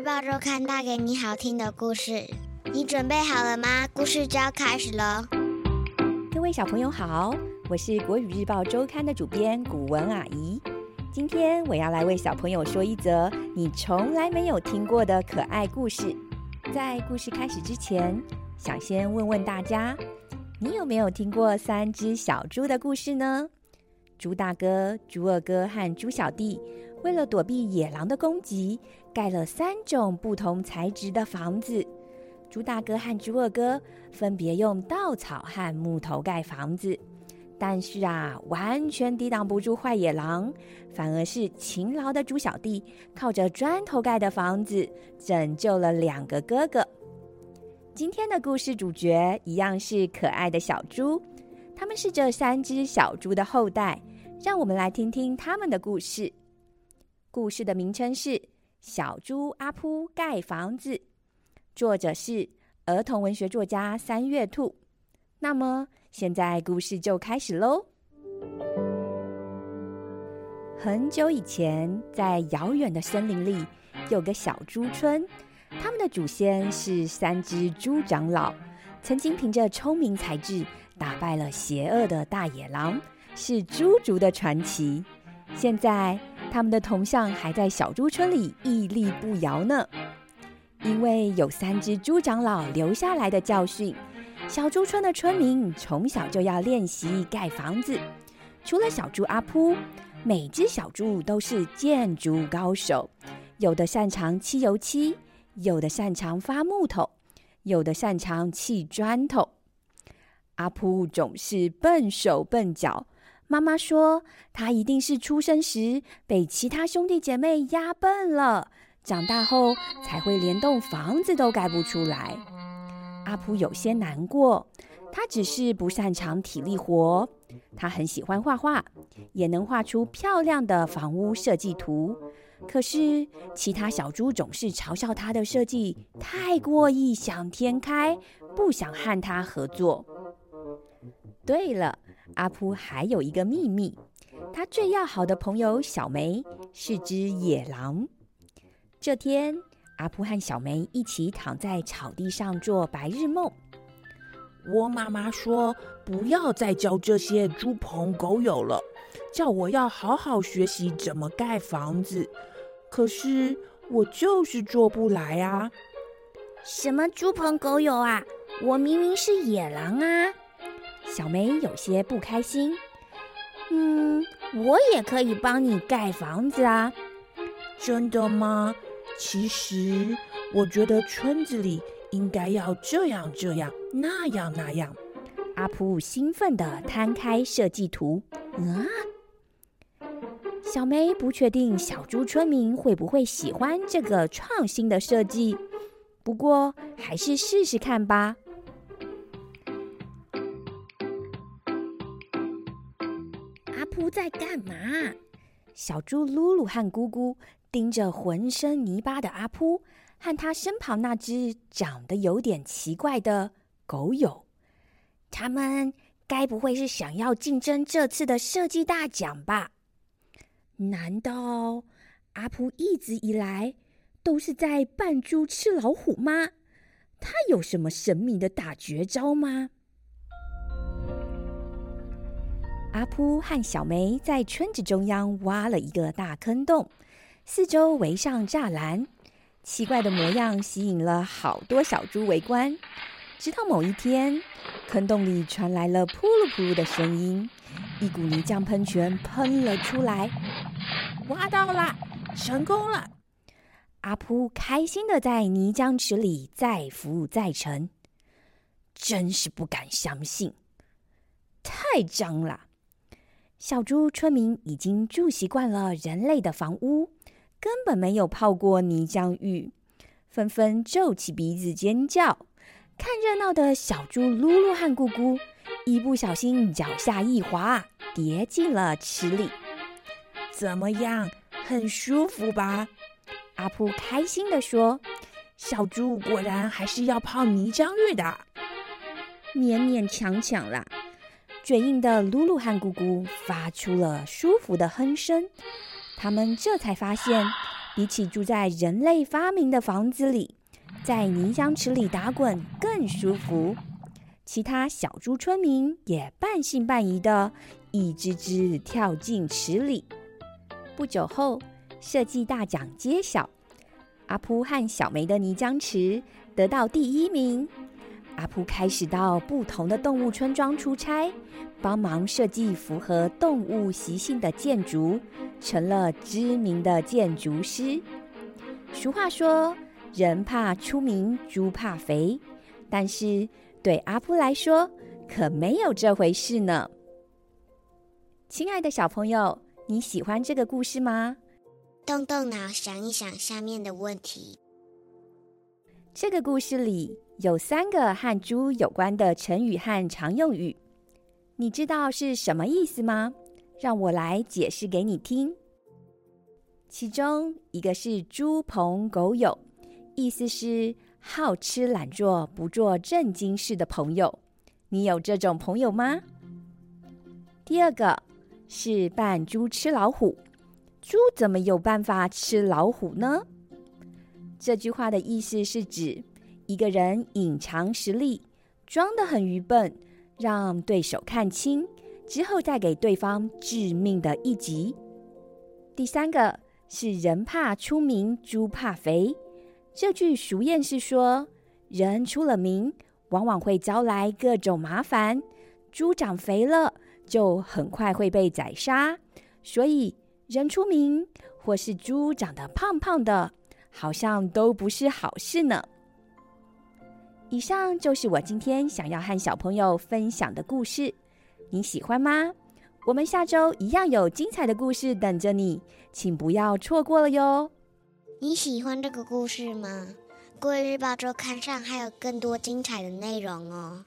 日报周刊带给你好听的故事，你准备好了吗？故事就要开始了。各位小朋友好，我是国语日报周刊的主编古文阿姨。今天我要来为小朋友说一则你从来没有听过的可爱故事。在故事开始之前，想先问问大家，你有没有听过三只小猪的故事呢？猪大哥、猪二哥和猪小弟。为了躲避野狼的攻击，盖了三种不同材质的房子。猪大哥和猪二哥分别用稻草和木头盖房子，但是啊，完全抵挡不住坏野狼。反而是勤劳的猪小弟靠着砖头盖的房子，拯救了两个哥哥。今天的故事主角一样是可爱的小猪，他们是这三只小猪的后代。让我们来听听他们的故事。故事的名称是《小猪阿扑盖房子》，作者是儿童文学作家三月兔。那么，现在故事就开始喽。很久以前，在遥远的森林里，有个小猪村，他们的祖先是三只猪长老，曾经凭着聪明才智打败了邪恶的大野狼，是猪族的传奇。现在。他们的铜像还在小猪村里屹立不摇呢。因为有三只猪长老留下来的教训，小猪村的村民从小就要练习盖房子。除了小猪阿扑，每只小猪都是建筑高手，有的擅长砌油漆，有的擅长发木头，有的擅长砌砖头。阿扑总是笨手笨脚。妈妈说，他一定是出生时被其他兄弟姐妹压笨了，长大后才会连栋房子都盖不出来。阿普有些难过，他只是不擅长体力活。他很喜欢画画，也能画出漂亮的房屋设计图。可是其他小猪总是嘲笑他的设计太过异想天开，不想和他合作。对了。阿扑还有一个秘密，他最要好的朋友小梅是只野狼。这天，阿扑和小梅一起躺在草地上做白日梦。我妈妈说不要再教这些猪朋狗友了，叫我要好好学习怎么盖房子。可是我就是做不来啊！什么猪朋狗友啊？我明明是野狼啊！小梅有些不开心。嗯，我也可以帮你盖房子啊。真的吗？其实我觉得村子里应该要这样这样那样那样。阿普兴奋地摊开设计图。啊！小梅不确定小猪村民会不会喜欢这个创新的设计，不过还是试试看吧。在干嘛？小猪噜噜和姑姑盯着浑身泥巴的阿扑和他身旁那只长得有点奇怪的狗友。他们该不会是想要竞争这次的设计大奖吧？难道阿扑一直以来都是在扮猪吃老虎吗？他有什么神秘的大绝招吗？阿扑和小梅在村子中央挖了一个大坑洞，四周围上栅栏。奇怪的模样吸引了好多小猪围观。直到某一天，坑洞里传来了扑噜扑噜的声音，一股泥浆喷泉喷了出来。挖到了，成功了！阿扑开心的在泥浆池里再浮再沉，真是不敢相信，太脏了。小猪村民已经住习惯了人类的房屋，根本没有泡过泥浆浴，纷纷皱起鼻子尖叫。看热闹的小猪噜噜和咕咕，一不小心脚下一滑，跌进了池里。怎么样，很舒服吧？阿扑开心地说：“小猪果然还是要泡泥浆浴的，勉勉强强啦。”水硬的噜噜和姑姑发出了舒服的哼声，他们这才发现，比起住在人类发明的房子里，在泥浆池里打滚更舒服。其他小猪村民也半信半疑的一只只跳进池里。不久后，设计大奖揭晓，阿扑和小梅的泥浆池得到第一名。阿扑开始到不同的动物村庄出差，帮忙设计符合动物习性的建筑，成了知名的建筑师。俗话说：“人怕出名，猪怕肥。”但是对阿扑来说，可没有这回事呢。亲爱的小朋友，你喜欢这个故事吗？动动脑，想一想下面的问题。这个故事里。有三个和猪有关的成语和常用语，你知道是什么意思吗？让我来解释给你听。其中一个是“猪朋狗友”，意思是好吃懒做、不做正经事的朋友。你有这种朋友吗？第二个是“扮猪吃老虎”，猪怎么有办法吃老虎呢？这句话的意思是指。一个人隐藏实力，装得很愚笨，让对手看清之后，再给对方致命的一击。第三个是“人怕出名，猪怕肥”。这句俗谚是说，人出了名，往往会招来各种麻烦；猪长肥了，就很快会被宰杀。所以，人出名或是猪长得胖胖的，好像都不是好事呢。以上就是我今天想要和小朋友分享的故事，你喜欢吗？我们下周一样有精彩的故事等着你，请不要错过了哟。你喜欢这个故事吗？《故日报周刊》上还有更多精彩的内容哦。